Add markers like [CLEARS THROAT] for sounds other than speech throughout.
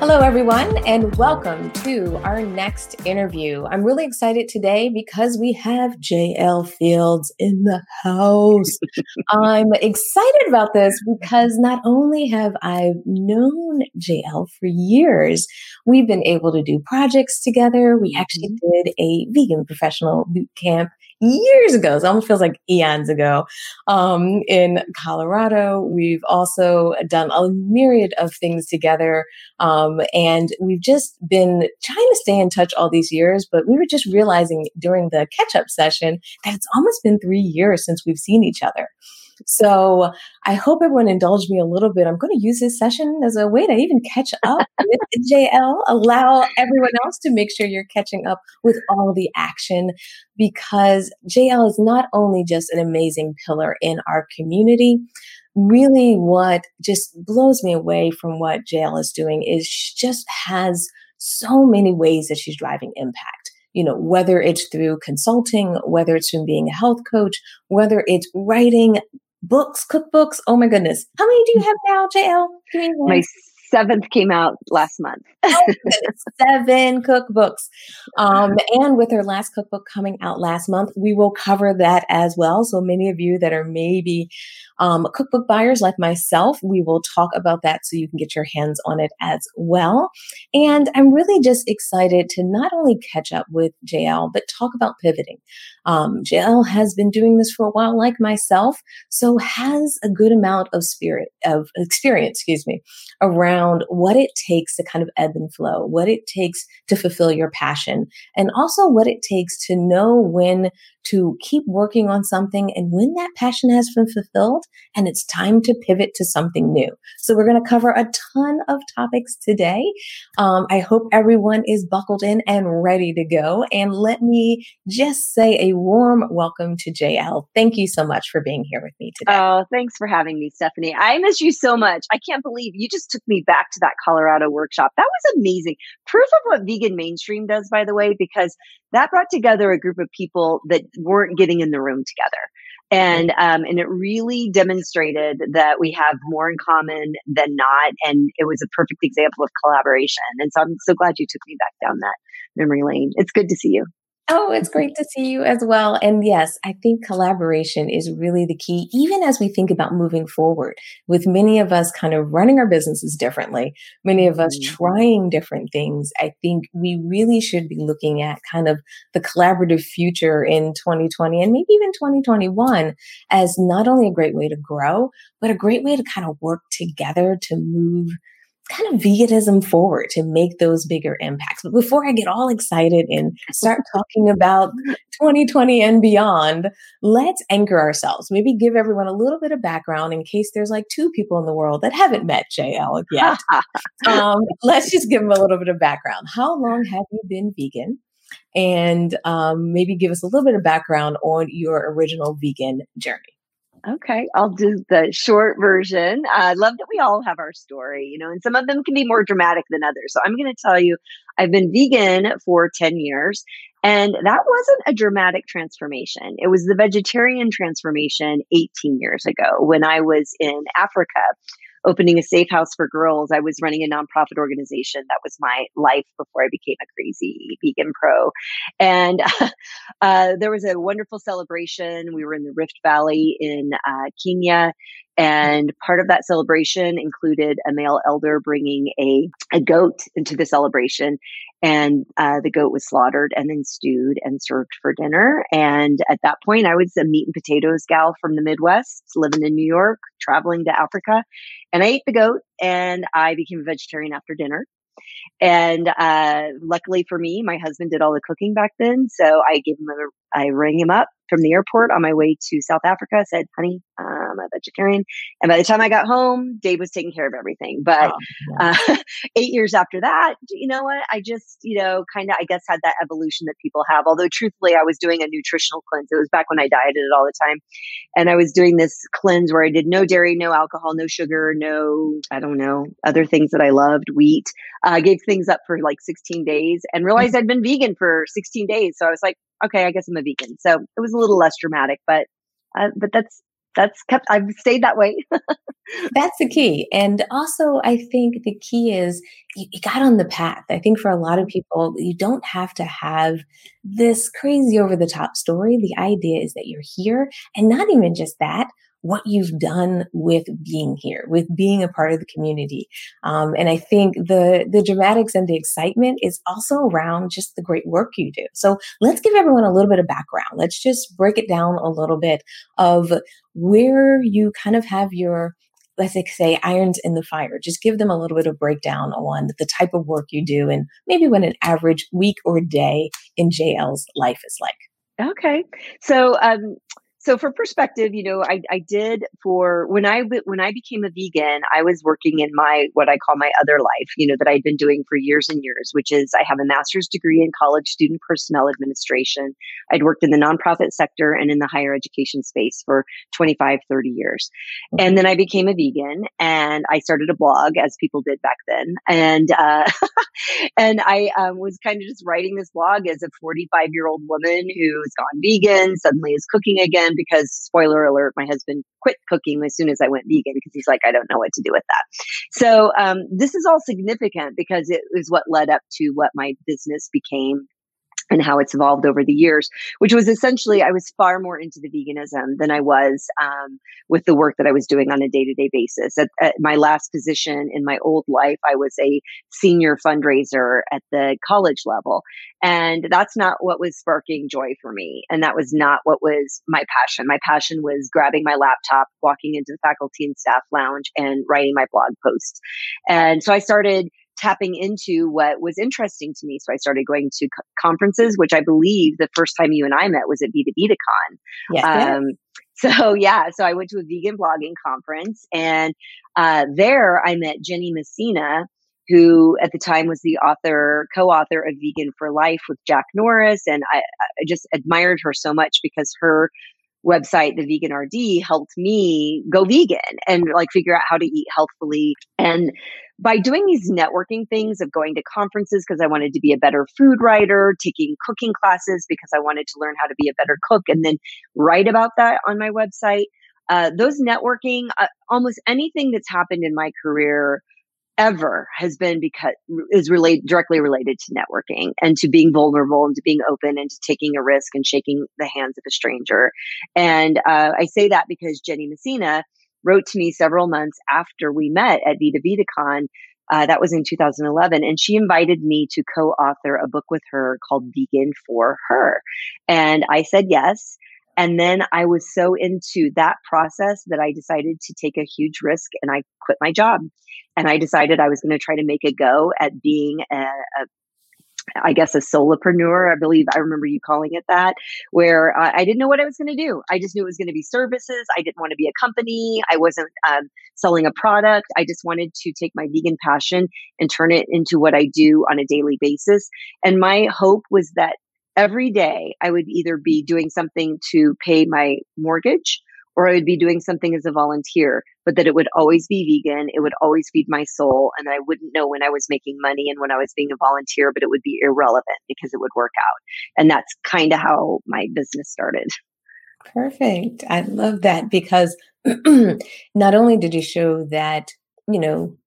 Hello, everyone, and welcome to our next interview. I'm really excited today because we have JL Fields in the house. [LAUGHS] I'm excited about this because not only have I known JL for years, we've been able to do projects together. We actually mm-hmm. did a vegan professional boot camp years ago. It almost feels like eons ago. Um, in Colorado, we've also done a myriad of things together. Um, and we've just been trying to stay in touch all these years, but we were just realizing during the catch up session that it's almost been three years since we've seen each other. So I hope everyone indulge me a little bit. I'm going to use this session as a way to even catch up with [LAUGHS] JL, allow everyone else to make sure you're catching up with all the action because JL is not only just an amazing pillar in our community, really what just blows me away from what JL is doing is she just has so many ways that she's driving impact you know, whether it's through consulting, whether it's from being a health coach, whether it's writing books, cookbooks. Oh my goodness. How many do you have now, JL? My seventh came out last month. [LAUGHS] Seven cookbooks. Um, and with her last cookbook coming out last month, we will cover that as well. So many of you that are maybe um, cookbook buyers like myself, we will talk about that so you can get your hands on it as well. And I'm really just excited to not only catch up with JL, but talk about pivoting. Um, JL has been doing this for a while, like myself, so has a good amount of spirit of experience, excuse me, around what it takes to kind of ebb and flow, what it takes to fulfill your passion, and also what it takes to know when to keep working on something and when that passion has been fulfilled and it's time to pivot to something new. So we're going to cover a ton of topics today. Um, I hope everyone is buckled in and ready to go. And let me just say a warm welcome to JL. Thank you so much for being here with me today. Oh, thanks for having me, Stephanie. I miss you so much. I can't believe you just took me back to that Colorado workshop. That was amazing. Proof of what vegan mainstream does, by the way, because that brought together a group of people that weren't getting in the room together. And um, and it really demonstrated that we have more in common than not, and it was a perfect example of collaboration. And so I'm so glad you took me back down that memory lane. It's good to see you. Oh, it's great to see you as well. And yes, I think collaboration is really the key, even as we think about moving forward with many of us kind of running our businesses differently, many of us mm-hmm. trying different things. I think we really should be looking at kind of the collaborative future in 2020 and maybe even 2021 as not only a great way to grow, but a great way to kind of work together to move kind of veganism forward to make those bigger impacts. But before I get all excited and start [LAUGHS] talking about 2020 and beyond, let's anchor ourselves. Maybe give everyone a little bit of background in case there's like two people in the world that haven't met JL yet. [LAUGHS] um, let's just give them a little bit of background. How long have you been vegan? And um, maybe give us a little bit of background on your original vegan journey. Okay, I'll do the short version. I love that we all have our story, you know, and some of them can be more dramatic than others. So I'm going to tell you, I've been vegan for 10 years, and that wasn't a dramatic transformation. It was the vegetarian transformation 18 years ago when I was in Africa opening a safe house for girls. I was running a nonprofit organization. That was my life before I became a crazy vegan pro. And [LAUGHS] uh, there was a wonderful celebration. We were in the Rift Valley in uh, Kenya. And part of that celebration included a male elder bringing a, a goat into the celebration. And uh, the goat was slaughtered and then stewed and served for dinner. And at that point, I was a meat and potatoes gal from the Midwest, living in New York, traveling to Africa. And I ate the goat and I became a vegetarian after dinner. And uh, luckily for me, my husband did all the cooking back then. So I gave him a, I rang him up from the airport on my way to South Africa. Said, honey, uh, I'm a vegetarian. And by the time I got home, Dave was taking care of everything. But oh, yeah. uh, [LAUGHS] eight years after that, you know what? I just, you know, kind of, I guess, had that evolution that people have. Although, truthfully, I was doing a nutritional cleanse. It was back when I dieted all the time. And I was doing this cleanse where I did no dairy, no alcohol, no sugar, no, I don't know, other things that I loved, wheat. I uh, gave things up for like 16 days and realized I'd been vegan for 16 days. So I was like, okay, I guess I'm a vegan. So it was a little less dramatic, but uh, but that's that's kept I've stayed that way. [LAUGHS] that's the key. And also I think the key is you, you, got on the path. I think for a lot of people, you don't have to have this crazy over the top story. The idea is that you're here and not even just that, what you've done with being here, with being a part of the community. Um, and I think the the dramatics and the excitement is also around just the great work you do. So let's give everyone a little bit of background. Let's just break it down a little bit of where you kind of have your let's say irons in the fire just give them a little bit of breakdown on the type of work you do and maybe what an average week or day in jl's life is like okay so um, so for perspective, you know, I, I did for when I when I became a vegan, I was working in my what I call my other life, you know, that I'd been doing for years and years, which is I have a master's degree in college student personnel administration. I'd worked in the nonprofit sector and in the higher education space for 25, 30 years. Mm-hmm. And then I became a vegan and I started a blog as people did back then. And uh, [LAUGHS] and I um, was kind of just writing this blog as a 45 year old woman who's gone vegan, suddenly is cooking again because spoiler alert, my husband quit cooking as soon as I went vegan because he's like, I don't know what to do with that. So um, this is all significant because it is what led up to what my business became and how it's evolved over the years, which was essentially I was far more into the veganism than I was um, with the work that I was doing on a day to day basis. At, at, my last position in my old life, I was a senior fundraiser at the college level. And that's not what was sparking joy for me. And that was not what was my passion. My passion was grabbing my laptop, walking into the faculty and staff lounge and writing my blog posts. And so I started tapping into what was interesting to me. So I started going to co- conferences, which I believe the first time you and I met was at Vida Vegan Con. Yes, um, [LAUGHS] So yeah, so I went to a vegan blogging conference and uh, there I met Ginny Messina, who at the time was the author, co-author of Vegan for Life with Jack Norris. And I, I just admired her so much because her website, the Vegan RD, helped me go vegan and like figure out how to eat healthfully. And by doing these networking things of going to conferences because I wanted to be a better food writer, taking cooking classes because I wanted to learn how to be a better cook and then write about that on my website. Uh, those networking, uh, almost anything that's happened in my career ever has been because is related directly related to networking and to being vulnerable and to being open and to taking a risk and shaking the hands of a stranger. And uh, I say that because Ginny Messina wrote to me several months after we met at Vida Vegan Con. Uh, that was in 2011. And she invited me to co author a book with her called Vegan for Her. And I said yes. And then I was so into that process that I decided to take a huge risk and I quit my job. And I decided I was going to try to make a go at being a, a I guess a solopreneur. I believe I remember you calling it that, where uh, I didn't know what I was going to do. I just knew it was going to be services. I didn't want to be a company. I wasn't um, selling a product. I just wanted to take my vegan passion and turn it into what I do on a daily basis. And my hope was that every day I would either be doing something to pay my mortgage or I would be doing something as a volunteer, but that it would always be vegan. It would always feed my soul. And I wouldn't know when I was making money and when I was being a volunteer, but it would be irrelevant because it would work out. And that's kind of how my business started. Perfect. I love that because [CLEARS THROAT] not only did you show that, you know,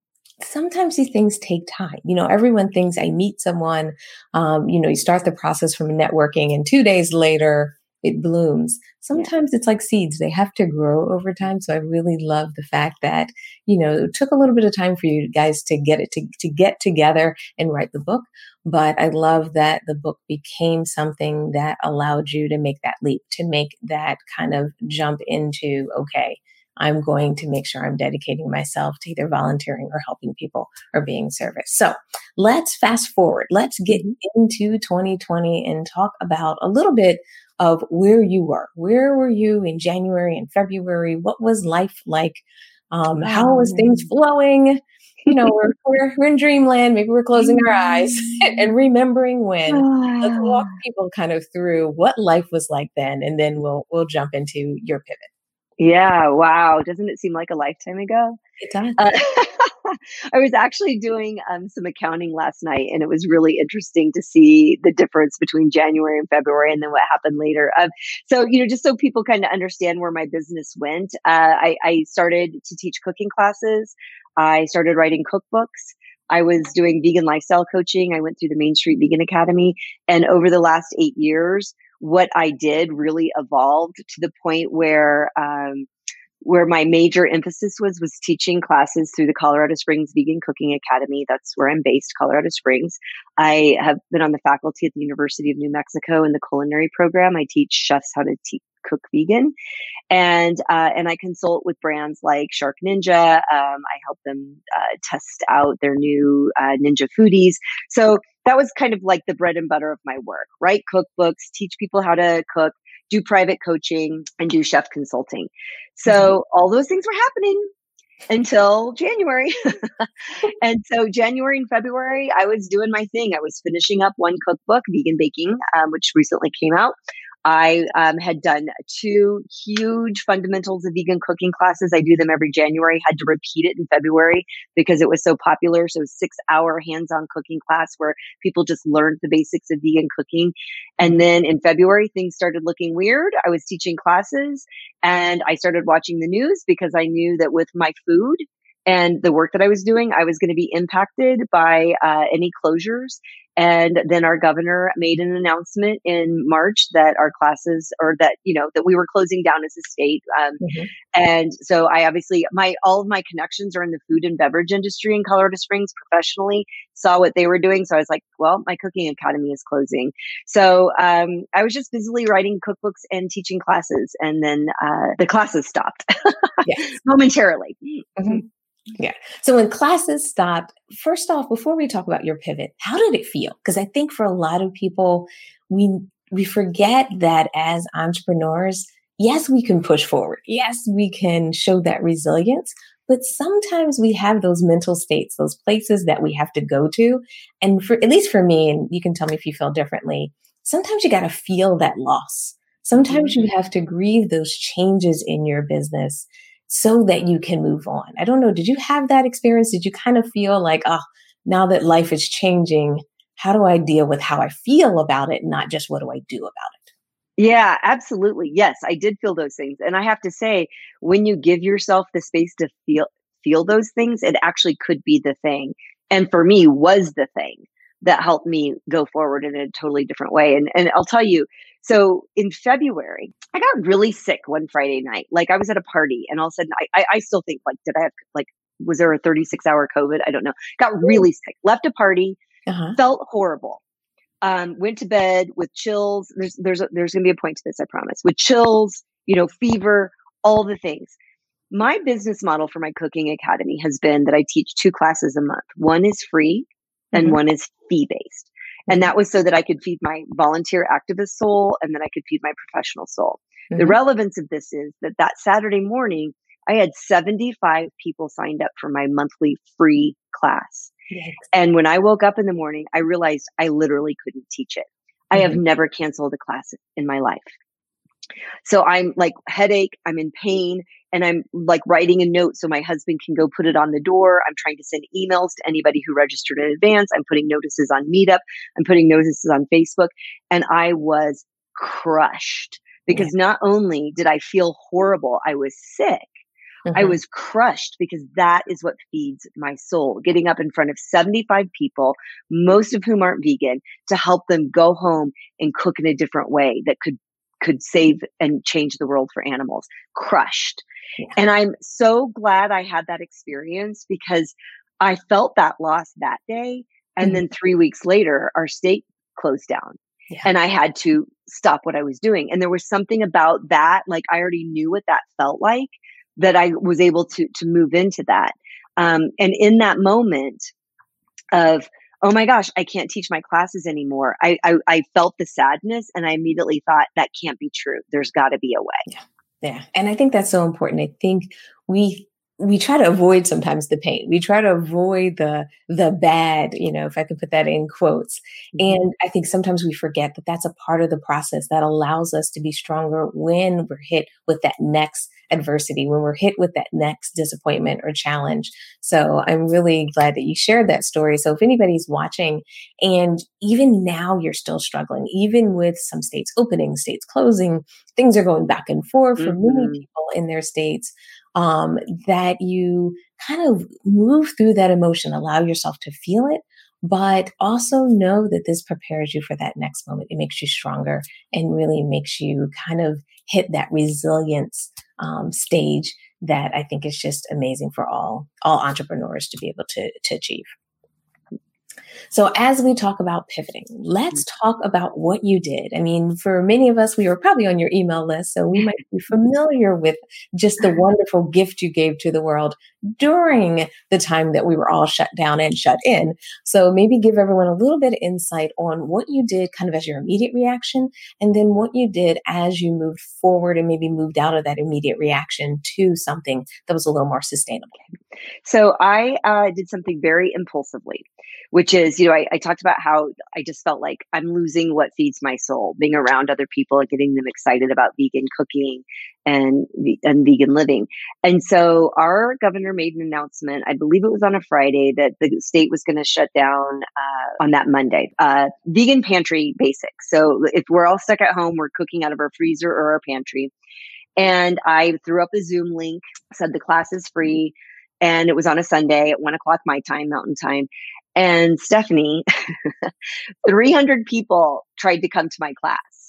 sometimes these things take time. You know, everyone thinks I meet someone, um, you know, you start the process from networking and two days later it blooms. Sometimes it's like seeds, they have to grow over time. So I really love the fact that, you know, it took a little bit of time for you guys to get it to, to get together and write the book. But I love that the book became something that allowed you to make that leap, to make that kind of jump into, okay, I'm going to make sure I'm dedicating myself to either volunteering or helping people or being service. So let's fast forward. Let's get mm-hmm. into 2020 and talk about a little bit of where you were. Where were you in January and February? What was life like? Um, how was things oh. flowing? You know, we're, [LAUGHS] we're, we're in dreamland. Maybe we're closing our eyes [LAUGHS] and remembering when. Let's walk people kind of through what life was like then, and then we'll we'll jump into your pivot. Yeah. Wow. Doesn't it seem like a lifetime ago? It does. Uh, [LAUGHS] [LAUGHS] I was actually doing um, some accounting last night, and it was really interesting to see the difference between January and February, and then what happened later. Um, so, you know, just so people kind of understand where my business went, uh, I, I started to teach cooking classes. I started writing cookbooks. I was doing vegan lifestyle coaching. I went through the Main Street Vegan Academy. And over the last eight years, what I did really evolved to the point where um, where my major emphasis was was teaching classes through the Colorado Springs Vegan Cooking Academy. That's where I'm based, Colorado Springs. I have been on the faculty at the University of New Mexico in the culinary program. I teach chefs how to te- cook vegan, and uh, and I consult with brands like Shark Ninja. Um, I help them uh, test out their new uh, Ninja Foodis. So that was kind of like the bread and butter of my work. Write cookbooks, teach people how to cook, do private coaching, and do chef consulting. So mm-hmm. all those things were happening until January. [LAUGHS] and so January and February, I was doing my thing. I was finishing up one cookbook, Vegan Baking, um, which recently came out. I um, had done two huge fundamentals of vegan cooking classes. I do them every January, had to repeat it in February because it was so popular. So, six hour hands on cooking class where people just learned the basics of vegan cooking. And then in February, things started looking weird. I was teaching classes and I started watching the news because I knew that with my food, and the work that I was doing, I was going to be impacted by uh, any closures. And then our governor made an announcement in March that our classes, or that you know, that we were closing down as a state. Um, mm-hmm. And so I obviously my all of my connections are in the food and beverage industry in Colorado Springs professionally. Saw what they were doing, so I was like, well, my cooking academy is closing. So um, I was just busily writing cookbooks and teaching classes, and then uh, the classes stopped [LAUGHS] yes. momentarily. Mm-hmm. Yeah. So when classes stopped, first off, before we talk about your pivot, how did it feel? Because I think for a lot of people, we we forget that as entrepreneurs, yes, we can push forward. Yes, we can show that resilience, but sometimes we have those mental states, those places that we have to go to. And for at least for me, and you can tell me if you feel differently, sometimes you got to feel that loss. Sometimes you mm-hmm. have to grieve those changes in your business so that you can move on. I don't know. Did you have that experience? Did you kind of feel like, oh, now that life is changing, how do I deal with how I feel about it, not just what do I do about it? Yeah, absolutely. Yes, I did feel those things. And I have to say, when you give yourself the space to feel feel those things, it actually could be the thing. And for me was the thing that helped me go forward in a totally different way. And and I'll tell you, so in February, I got really sick one Friday night. Like I was at a party and all of a sudden I, I, I still think like, did I have like, was there a 36 hour COVID? I don't know. Got really sick, left a party, uh-huh. felt horrible. Um, went to bed with chills. There's, there's, a, there's going to be a point to this, I promise. With chills, you know, fever, all the things. My business model for my cooking academy has been that I teach two classes a month. One is free and mm-hmm. one is fee based. And that was so that I could feed my volunteer activist soul and then I could feed my professional soul. Mm-hmm. The relevance of this is that that Saturday morning, I had 75 people signed up for my monthly free class. Yes. And when I woke up in the morning, I realized I literally couldn't teach it. Mm-hmm. I have mm-hmm. never canceled a class in my life. So I'm like headache, I'm in pain, and I'm like writing a note so my husband can go put it on the door. I'm trying to send emails to anybody who registered in advance. I'm putting notices on Meetup. I'm putting notices on Facebook. And I was crushed because yeah. not only did I feel horrible, I was sick. Mm-hmm. I was crushed because that is what feeds my soul. Getting up in front of 75 people, most of whom aren't vegan, to help them go home and cook in a different way that could could save and change the world for animals. Crushed. Yeah. And I'm so glad I had that experience because I felt that loss that day. And mm-hmm. then three weeks later, our state closed down. Yeah. And I had to stop what I was doing. And there was something about that, like I already knew what that felt like, that I was able to to move into that. Um, and in that moment of oh my gosh, I can't teach my classes anymore. I, I, I felt the sadness and I immediately thought that can't be true. There's got to be a way. Yeah. Yeah. And I think that's so important. I think we we try to avoid sometimes the pain. We try to avoid the the bad, you know, if I could put that in quotes. Mm-hmm. And I think sometimes we forget that that's a part of the process that allows us to be stronger when we're hit with that next adversity, when we're hit with that next disappointment or challenge. So I'm really glad that you shared that story. So if anybody's watching and even now you're still struggling, even with some states opening, states closing, things are going back and forth for mm-hmm. many people in their states um, that you kind of move through that emotion, allow yourself to feel it, but also know that this prepares you for that next moment. It makes you stronger and really makes you kind of hit that resilience um, stage that I think is just amazing for all all entrepreneurs to be able to to achieve. So as we talk about pivoting, let's mm. talk about what you did. I mean, for many of us, we were probably on your email list, so we might be familiar with just the [LAUGHS] wonderful gift you gave to the world during the time that we were all shut down and shut in. So maybe give everyone a little bit of insight on what you did kind of as your immediate reaction and then what you did as you moved forward and maybe moved out of that immediate reaction to something that was a little more sustainable. So I uh, did something very impulsively which is, you know, I, I, talked about how I just felt like I'm losing what feeds my soul, being around other people and getting them excited about vegan cooking and, and vegan living. And so our governor made an announcement, I believe it was on a Friday, that the state was going to shut down uh, on that Monday. Uh, vegan pantry basics. So if we're all stuck at home, we're cooking out of our freezer or our pantry. And I threw up a Zoom link, said the class is free and it was on a Sunday at one o'clock my time, mountain time. And Stephanie, [LAUGHS] 300 people tried to come to my class.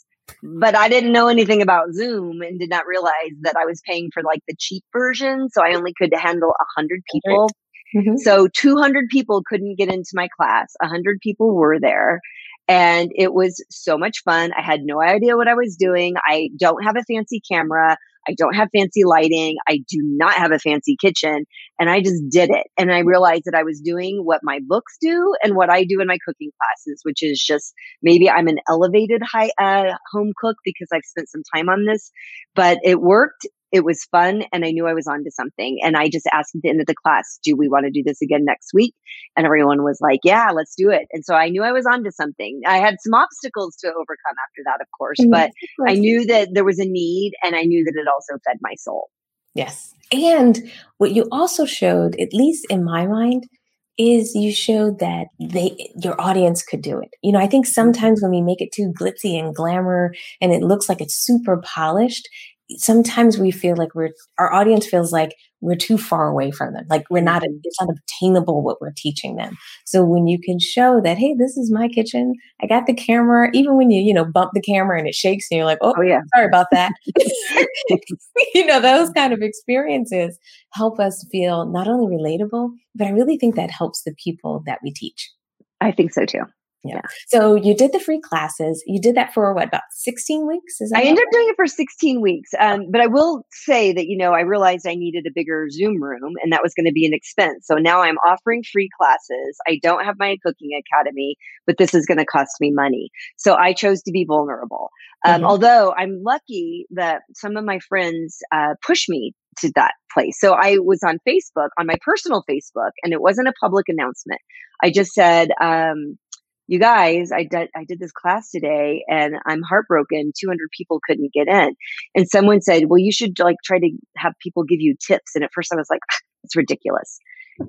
But I didn't know anything about Zoom and did not realize that I was paying for like the cheap version. So I only could handle 100 people. Mm-hmm. So 200 people couldn't get into my class. 100 people were there. And it was so much fun. I had no idea what I was doing. I don't have a fancy camera. I don't have fancy lighting. I do not have a fancy kitchen. And I just did it. And I realized that I was doing what my books do and what I do in my cooking classes, which is just maybe I'm an elevated high uh, home cook because I've spent some time on this, but it worked it was fun and I knew I was onto something. And I just asked at the end of the class, do we want to do this again next week? And everyone was like, yeah, let's do it. And so I knew I was onto something. I had some obstacles to overcome after that, of course, mm-hmm. but I knew that there was a need and I knew that it also fed my soul. Yes. And what you also showed, at least in my mind, is you showed that they your audience could do it. You know, I think mm-hmm. sometimes when we make it too glitzy and glamour and it looks like it's super polished, sometimes we feel like we're our audience feels like we're too far away from them like we're not mm-hmm. it's not obtainable what we're teaching them. So when you can show that hey this is my kitchen i got the camera even when you you know bump the camera and it shakes and you're like oh, oh yeah. sorry about that. [LAUGHS] [LAUGHS] You know those kind of experiences help us feel not only relatable but i really think that helps the people that we teach. I think so too yeah. So you did the free classes. You did that for what, about 16 weeks? Is I ended up doing it for 16 weeks. Um, but I will say that, you know, I realized I needed a bigger Zoom room and that was going to be an expense. So now I'm offering free classes. I don't have my cooking academy, but this is going to cost me money. So I chose to be vulnerable. Um, mm-hmm. Although I'm lucky that some of my friends uh, pushed me to that place. So I was on Facebook, on my personal Facebook, and it wasn't a public announcement. I just said, um, you guys, I did, I did this class today and I'm heartbroken. 200 people couldn't get in. And someone said, well, you should like try to have people give you tips. And at first I was like, it's ridiculous.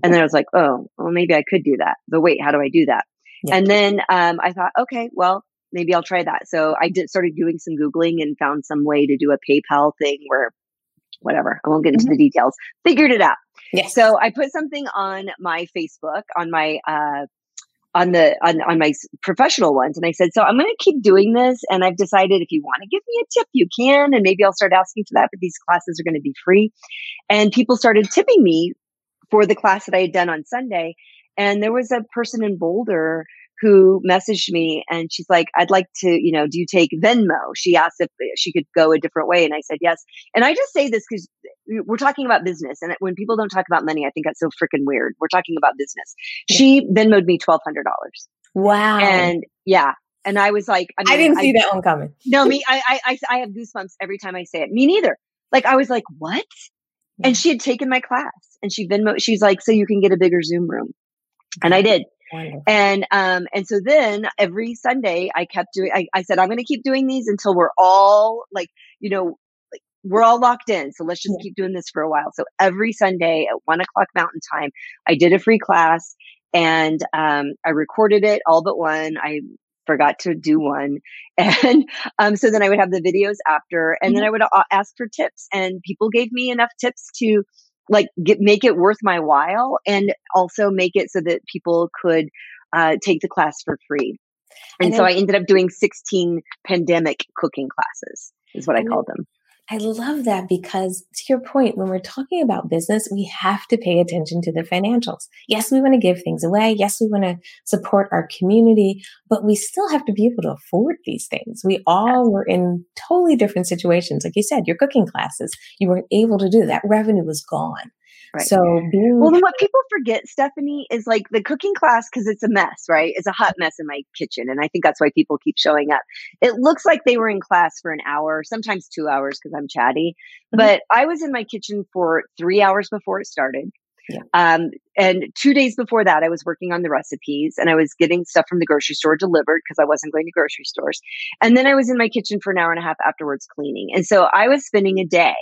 And then I was like, oh, well, maybe I could do that. But wait, how do I do that? Yeah. And then um, I thought, okay, well, maybe I'll try that. So I did started doing some Googling and found some way to do a PayPal thing where whatever, I won't get into mm-hmm. the details, figured it out. Yes. So I put something on my Facebook, on my uh, on the on, on my professional ones and i said so i'm going to keep doing this and i've decided if you want to give me a tip you can and maybe i'll start asking for that but these classes are going to be free. And people started tipping me for the class that i had done on sunday and there was a person in boulder who messaged me and she's like, I'd like to, you know, do you take Venmo? She asked if she could go a different way. And I said, yes. And I just say this because we're talking about business. And when people don't talk about money, I think that's so freaking weird. We're talking about business. Yeah. She Venmoed me $1,200. Wow. And yeah. And I was like, I, mean, I didn't see I, that one coming. No, me, I, I, I have goosebumps every time I say it. Me neither. Like, I was like, what? And she had taken my class and she Venmo, she's like, so you can get a bigger Zoom room. And I did. Wonderful. And um and so then every Sunday I kept doing I, I said I'm gonna keep doing these until we're all like, you know, like we're all locked in. So let's just yeah. keep doing this for a while. So every Sunday at one o'clock mountain time, I did a free class and um I recorded it all but one. I forgot to do one. [LAUGHS] And um, so then I would have the videos after, and mm-hmm. then I would a- ask for tips, and people gave me enough tips to like get, make it worth my while and also make it so that people could uh, take the class for free. And, and so I ended up doing 16 pandemic cooking classes is what I called them. I love that because to your point, when we're talking about business, we have to pay attention to the financials. Yes, we want to give things away. Yes, we want to support our community, but we still have to be able to afford these things. We all were in totally different situations. Like you said, your cooking classes, you weren't able to do that. Revenue was gone. Right. So being well, then what people forget, Stephanie, is like the cooking class because it's a mess, right? It's a hot mess in my kitchen, and I think that's why people keep showing up. It looks like they were in class for an hour, sometimes two hours because I'm chatty, mm-hmm. but I was in my kitchen for three hours before it started. Yeah. Um, and two days before that, I was working on the recipes and I was getting stuff from the grocery store delivered because I wasn't going to grocery stores. And then I was in my kitchen for an hour and a half afterwards cleaning. And so I was spending a day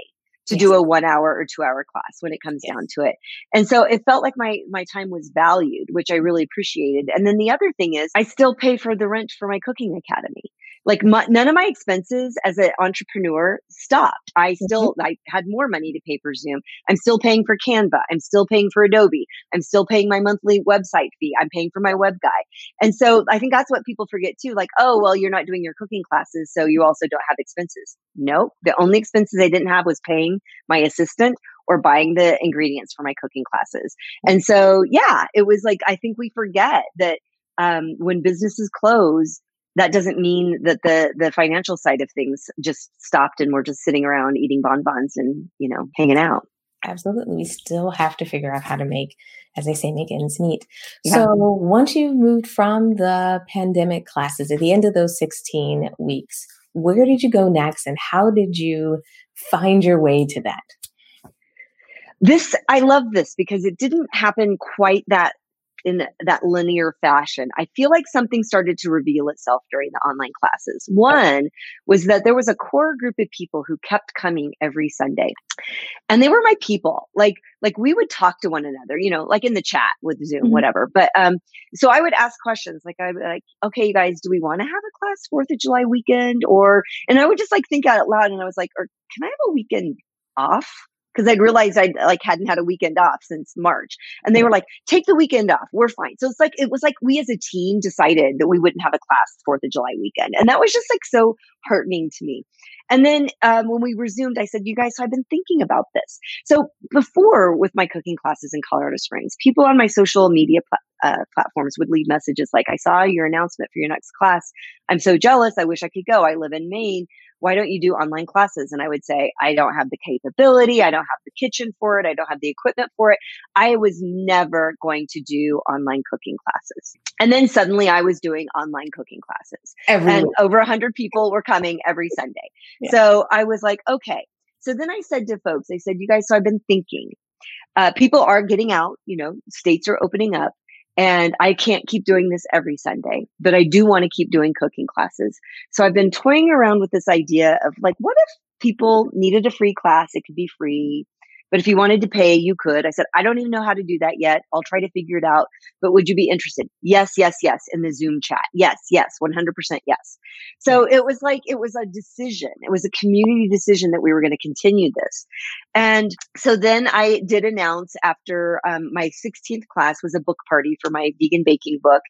to yes. do a one hour or two hour class when it comes yes. down to it. And so it felt like my, my time was valued, which I really appreciated. And then the other thing is I still pay for the rent for my cooking academy like my, none of my expenses as an entrepreneur stopped. I mm-hmm. still. I had more money to pay for Zoom. I'm still paying for Canva. I'm still paying for Adobe. I'm still paying my monthly website fee. I'm paying for my web guy. And so I think that's what people forget too. Like, oh, well, you're not doing your cooking classes. So you also don't have expenses. No, the only expenses I didn't have was paying my assistant or buying the ingredients for my cooking classes. And so, yeah, it was like, I think we forget that um, when businesses close, that doesn't mean that the the financial side of things just stopped and we're just sitting around eating bonbons and you know hanging out. Absolutely. We still have to figure out how to make as they say make ends meet. Yeah. so once you moved from the pandemic classes at the end of those 16 weeks where did you go next and how did you find your way to that? This i love this because it didn't happen quite that in that linear fashion. I feel like something started to reveal itself during the online classes. One was that there was a core group of people who kept coming every Sunday. And they were my people. Like like we would talk to one another, you know, like in the chat with Zoom, mm-hmm. whatever. But um so I would ask questions like I'd be like, okay, you guys, do we want to have a class 4th of July weekend or and I would just like think out loud and I was like, or can I have a weekend off? Because I'd realized I like hadn't had a weekend off since March. And they were like, take the weekend off. We're fine. So it's like, it was like we as a team decided that we wouldn't have a class 4th of July weekend. And that was just like so heartening to me. And then um, when we resumed, I said, you guys, I've been thinking about this. So before with my cooking classes in Colorado Springs, people on my social media pl- uh, platforms would leave messages like, I saw your announcement for your next class. I'm so jealous. I wish I could go. I live in Maine why don't you do online classes? And I would say, I don't have the capability. I don't have the kitchen for it. I don't have the equipment for it. I was never going to do online cooking classes. And then suddenly I was doing online cooking classes every and week. over a hundred people were coming every Sunday. Yeah. So I was like, okay. So then I said to folks, I said, you guys, so I've been thinking, uh, people are getting out, you know, states are opening up. And I can't keep doing this every Sunday, but I do want to keep doing cooking classes. So I've been toying around with this idea of like, what if people needed a free class? It could be free. But if you wanted to pay, you could. I said, I don't even know how to do that yet. I'll try to figure it out. But would you be interested? Yes, yes, yes. In the Zoom chat. Yes, yes. 100% yes. So it was like, it was a decision. It was a community decision that we were going to continue this. And so then I did announce after um, my 16th class was a book party for my vegan baking book.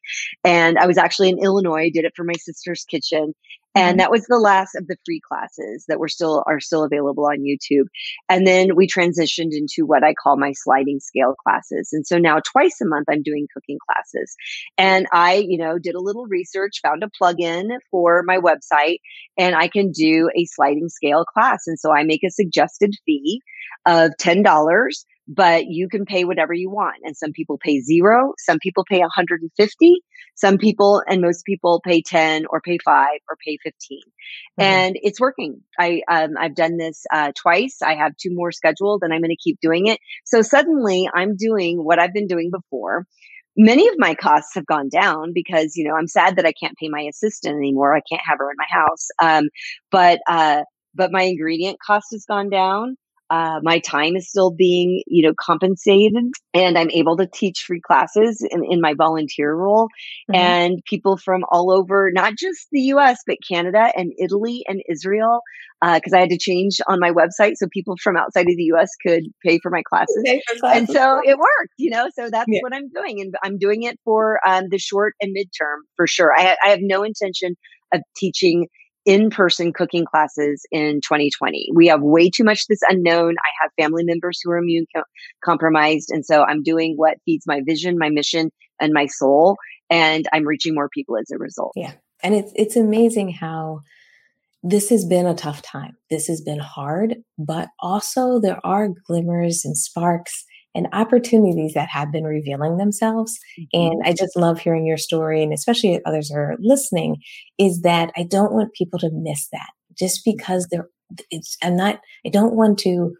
And I was actually in Illinois, did it for my sister's kitchen. And mm-hmm. that was the last of the free classes that were still are still available on youtube. And then we transitioned into what i call my sliding scale classes. And so now twice a month i'm doing cooking classes. And i you know did a little research found a plugin for my website and i can do a sliding scale class. And so i make a suggested fee of $10 but you can pay whatever you want. And some people pay zero, some people pay 150, some people and most people pay 10 or pay five or pay 15. Mm-hmm. And it's working. I, um, I've done this, uh, twice. I have two more scheduled and I'm going to keep doing it. So suddenly I'm doing what I've been doing before. Many of my costs have gone down because, you know, I'm sad that I can't pay my assistant anymore. I can't have her in my house. Um, but, uh, but my ingredient cost has gone down. Uh, my time is still being, you know, compensated and I'm able to teach free classes in, in my volunteer role. Mm-hmm. And people from all over, not just the US, but Canada and Italy and Israel, because uh, I had to change on my website so people from outside of the US could pay for my classes. For classes. And so it worked, you know, so that's yeah. what I'm doing. And I'm doing it for um, the short and midterm for sure. I, I have no intention of teaching in person cooking classes in 2020. We have way too much this unknown. I have family members who are immune co- compromised. And so I'm doing what feeds my vision, my mission, and my soul. And I'm reaching more people as a result. Yeah. And it's, it's amazing how this has been a tough time. This has been hard, but also there are glimmers and sparks and opportunities that have been revealing themselves. Mm-hmm. And I just love hearing your story, and especially if others are listening, is that I don't want people to miss that just because they're, it's, I'm not, I don't want to,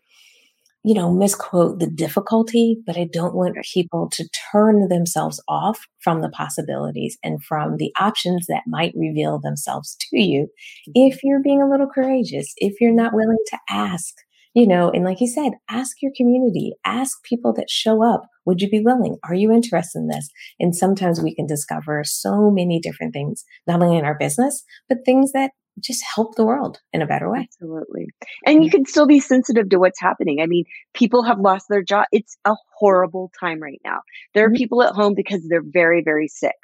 you know, misquote the difficulty, but I don't want people to turn themselves off from the possibilities and from the options that might reveal themselves to you mm-hmm. if you're being a little courageous, if you're not willing to ask you know, and like you said, ask your community, ask people that show up. Would you be willing? Are you interested in this? And sometimes we can discover so many different things, not only in our business, but things that just help the world in a better way. Absolutely. And you can still be sensitive to what's happening. I mean, people have lost their job. It's a horrible time right now. There are mm-hmm. people at home because they're very, very sick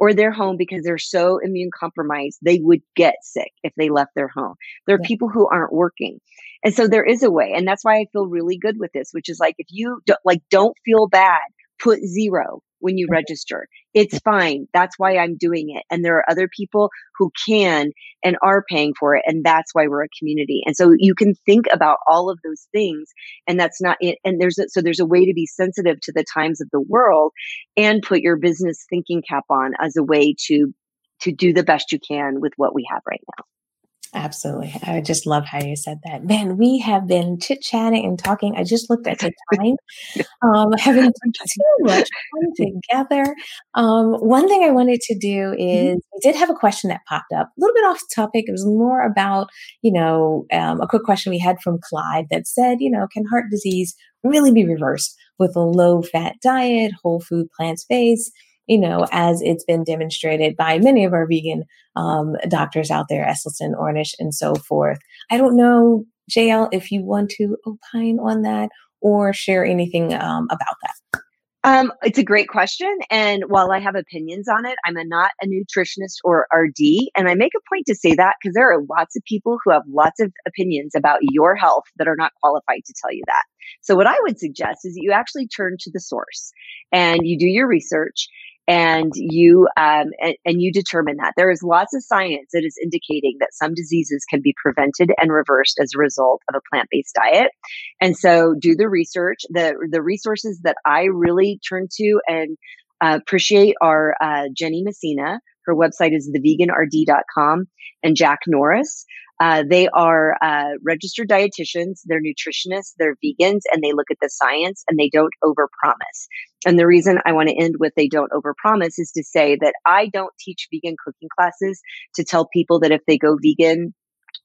or they're home because they're so immune compromised, they would get sick if they left their home. There are yeah. people who aren't working. And so there is a way. And that's why I feel really good with this, which is like, if you do, like, don't feel bad, put zero when you register. It's fine. That's why I'm doing it. And there are other people who can and are paying for it. And that's why we're a community. And so you can think about all of those things. And that's not it. And there's a, so there's a way to be sensitive to the times of the world and put your business thinking cap on as a way to to do the best you can with what we have right now. Absolutely. I just love how you said that. Man, we have been chit chatting and talking. I just looked at the [LAUGHS] time, um, [LAUGHS] having too much fun [LAUGHS] together. Um, one thing I wanted to do mm-hmm. is we did have a question that popped up, a little bit off topic. It was more about, you know, um, a quick question we had from Clyde that said, you know, can heart disease really be reversed with a low fat diet, whole food, plant based? You know, as it's been demonstrated by many of our vegan um, doctors out there, Esselstyn, Ornish, and so forth. I don't know, JL, if you want to opine on that or share anything um, about that. Um, it's a great question. And while I have opinions on it, I'm a, not a nutritionist or RD. And I make a point to say that because there are lots of people who have lots of opinions about your health that are not qualified to tell you that. So what I would suggest is that you actually turn to the source and you do your research and you um, and, and, you determine that. There is lots of science that is indicating that some diseases can be prevented and reversed as a result of a plant-based diet. And so do the research. The the resources that i really turn to and uh, appreciate are uh, ginny messina. Her website is theveganrd.com and jack norris uh, they are uh, registered dietitians, they're nutritionists, they're vegans, and they look at the science and they don't overpromise. And the reason I want to end with they don't overpromise is to say that I don't teach vegan cooking classes to tell people that if they go vegan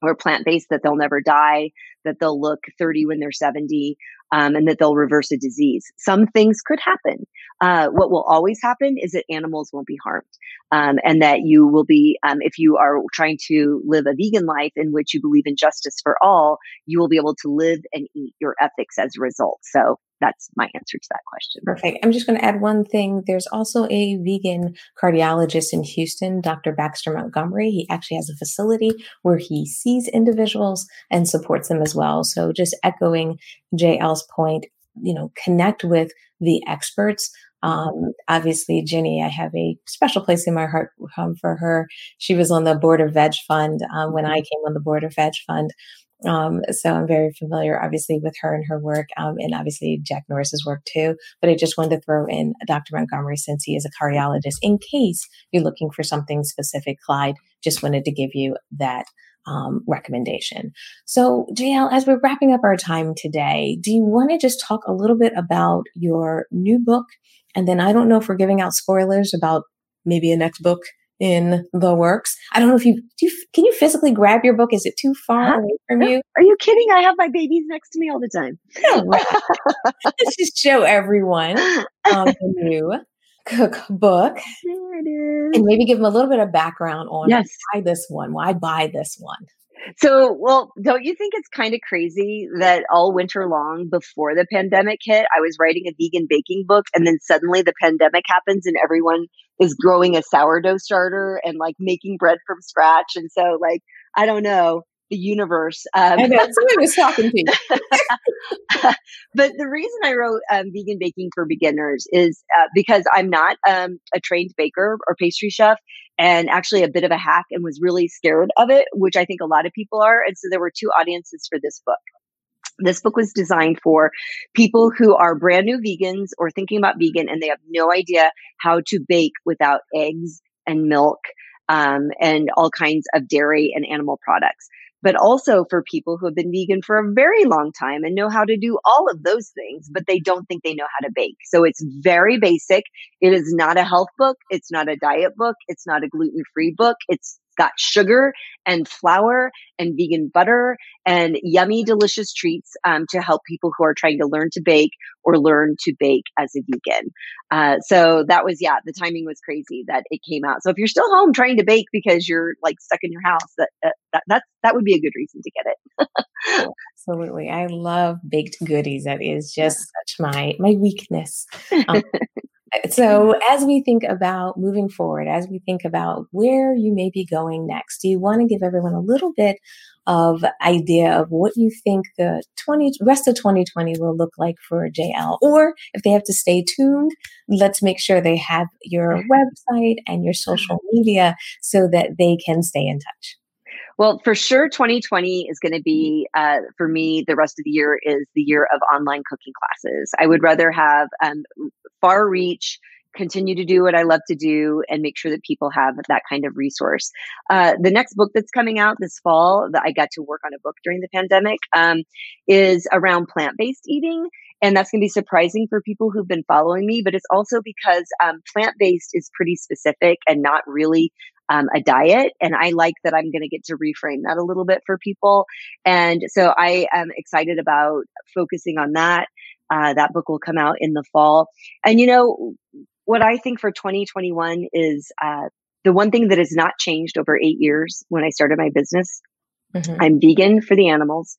or plant based that they'll never die, that they'll look 30 when they're 70 um, and that they'll reverse a disease. Some things could happen. Uh, what will always happen is that animals won't be harmed, um, and that you will be, um, if you are trying to live a vegan life in which you believe in justice for all, you will be able to live and eat your ethics as a result. So that's my answer to that question. Perfect. I'm just going to add one thing. There's also a vegan cardiologist in Houston, Dr. Baxter Montgomery. He actually has a facility where he sees individuals and supports them as well. So just echoing JL's point, you know, connect with the experts. Um, obviously, Ginny, I have a special place in my heart um, for her. She was on the board of Veg Fund um, when I came on the board of Veg Fund. Um, so I'm very familiar, obviously, with her and her work, um, and obviously Jack Norris's work too. But I just wanted to throw in Dr. Montgomery since he is a cardiologist in case you're looking for something specific. Clyde just wanted to give you that um, recommendation. So, JL, as we're wrapping up our time today, do you want to just talk a little bit about your new book? And then I don't know if we're giving out spoilers about maybe a next book in the works. I don't know if you, do you can you physically grab your book? Is it too far huh? away from you? Are you kidding? I have my babies next to me all the time. [LAUGHS] Let's just show everyone um, the new cookbook. There it is. And maybe give them a little bit of background on yes. why this one, why buy this one. So, well, don't you think it's kind of crazy that all winter long before the pandemic hit, I was writing a vegan baking book and then suddenly the pandemic happens and everyone is growing a sourdough starter and like making bread from scratch. And so, like, I don't know the universe. Um, I know [LAUGHS] someone was talking to you. [LAUGHS] but the reason I wrote um, vegan baking for beginners is uh, because I'm not um, a trained baker or pastry chef, and actually a bit of a hack, and was really scared of it, which I think a lot of people are. And so there were two audiences for this book. This book was designed for people who are brand new vegans or thinking about vegan and they have no idea how to bake without eggs and milk um, and all kinds of dairy and animal products but also for people who have been vegan for a very long time and know how to do all of those things, but they don't think they know how to bake. So it's very basic. It is not a health book. It's not a diet book. It's not a gluten free book. It's got sugar and flour and vegan butter and yummy, delicious treats um, to help people who are trying to learn to bake or learn to bake as a vegan. Uh, so that was, yeah, the timing was crazy that it came out. So if you're still home trying to bake because you're like stuck in your house, that uh, that that, that would be a good reason to get it. Absolutely, I love baked goodies. That is just such my my weakness. Um, [LAUGHS] so, mm-hmm. as we think about moving forward, as we think about where you may be going next, do you want to give everyone a little bit of idea of what you think the 20 rest of 2020 will look like for JL? Or if they have to stay tuned, let's make sure they have your [LAUGHS] website and your social media so that they can stay in touch. Well, for sure, 2020 is going to be, uh, for me, the rest of the year is the year of online cooking classes. I would rather have um, far reach, continue to do what I love to do, and make sure that people have that kind of resource. Uh, the next book that's coming out this fall that I got to work on a book during the pandemic um, is around plant based eating. And that's going to be surprising for people who've been following me, but it's also because um, plant based is pretty specific and not really um, a diet. And I like that I'm going to get to reframe that a little bit for people. And so I am excited about focusing on that. Uh, that book will come out in the fall. And you know, what I think for 2021 is uh, the one thing that has not changed over eight years when I started my business. Mm-hmm. I'm vegan for the animals.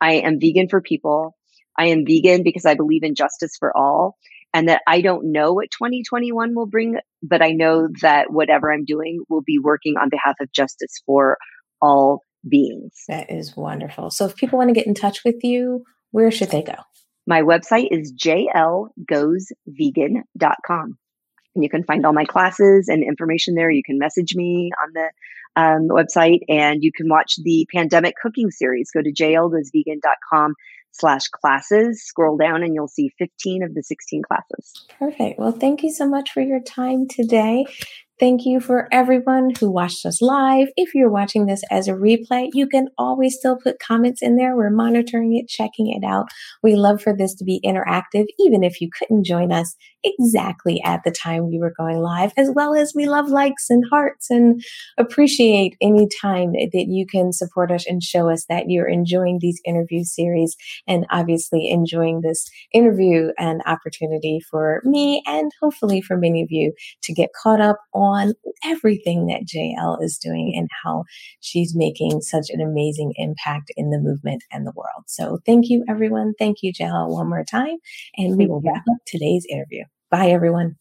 I am vegan for people. I am vegan because I believe in justice for all and that I don't know what 2021 will bring, but I know that whatever I'm doing will be working on behalf of justice for all beings. That is wonderful. So if people want to get in touch with you, where should they go? My website is jlgoesvegan.com. And you can find all my classes and information there. You can message me on the um, website and you can watch the pandemic cooking series. Go to jlgoesvegan.com slash classes. Scroll down and you'll see 15 of the 16 classes. Perfect. Well, thank you so much for your time today. Thank you for everyone who watched us live. If you're watching this as a replay, you can always still put comments in there. We're monitoring it, checking it out. We love for this to be interactive, even if you couldn't join us exactly at the time we were going live, as well as we love likes and hearts and appreciate any time that you can support us and show us that you're enjoying these interview series and obviously enjoying this interview and opportunity for me and hopefully for many of you to get caught up on everything that JL is doing and how she's making such an amazing impact in the movement and the world. So thank you, everyone. Thank you, JL, one more time. And we will wrap up today's interview. Bye, everyone.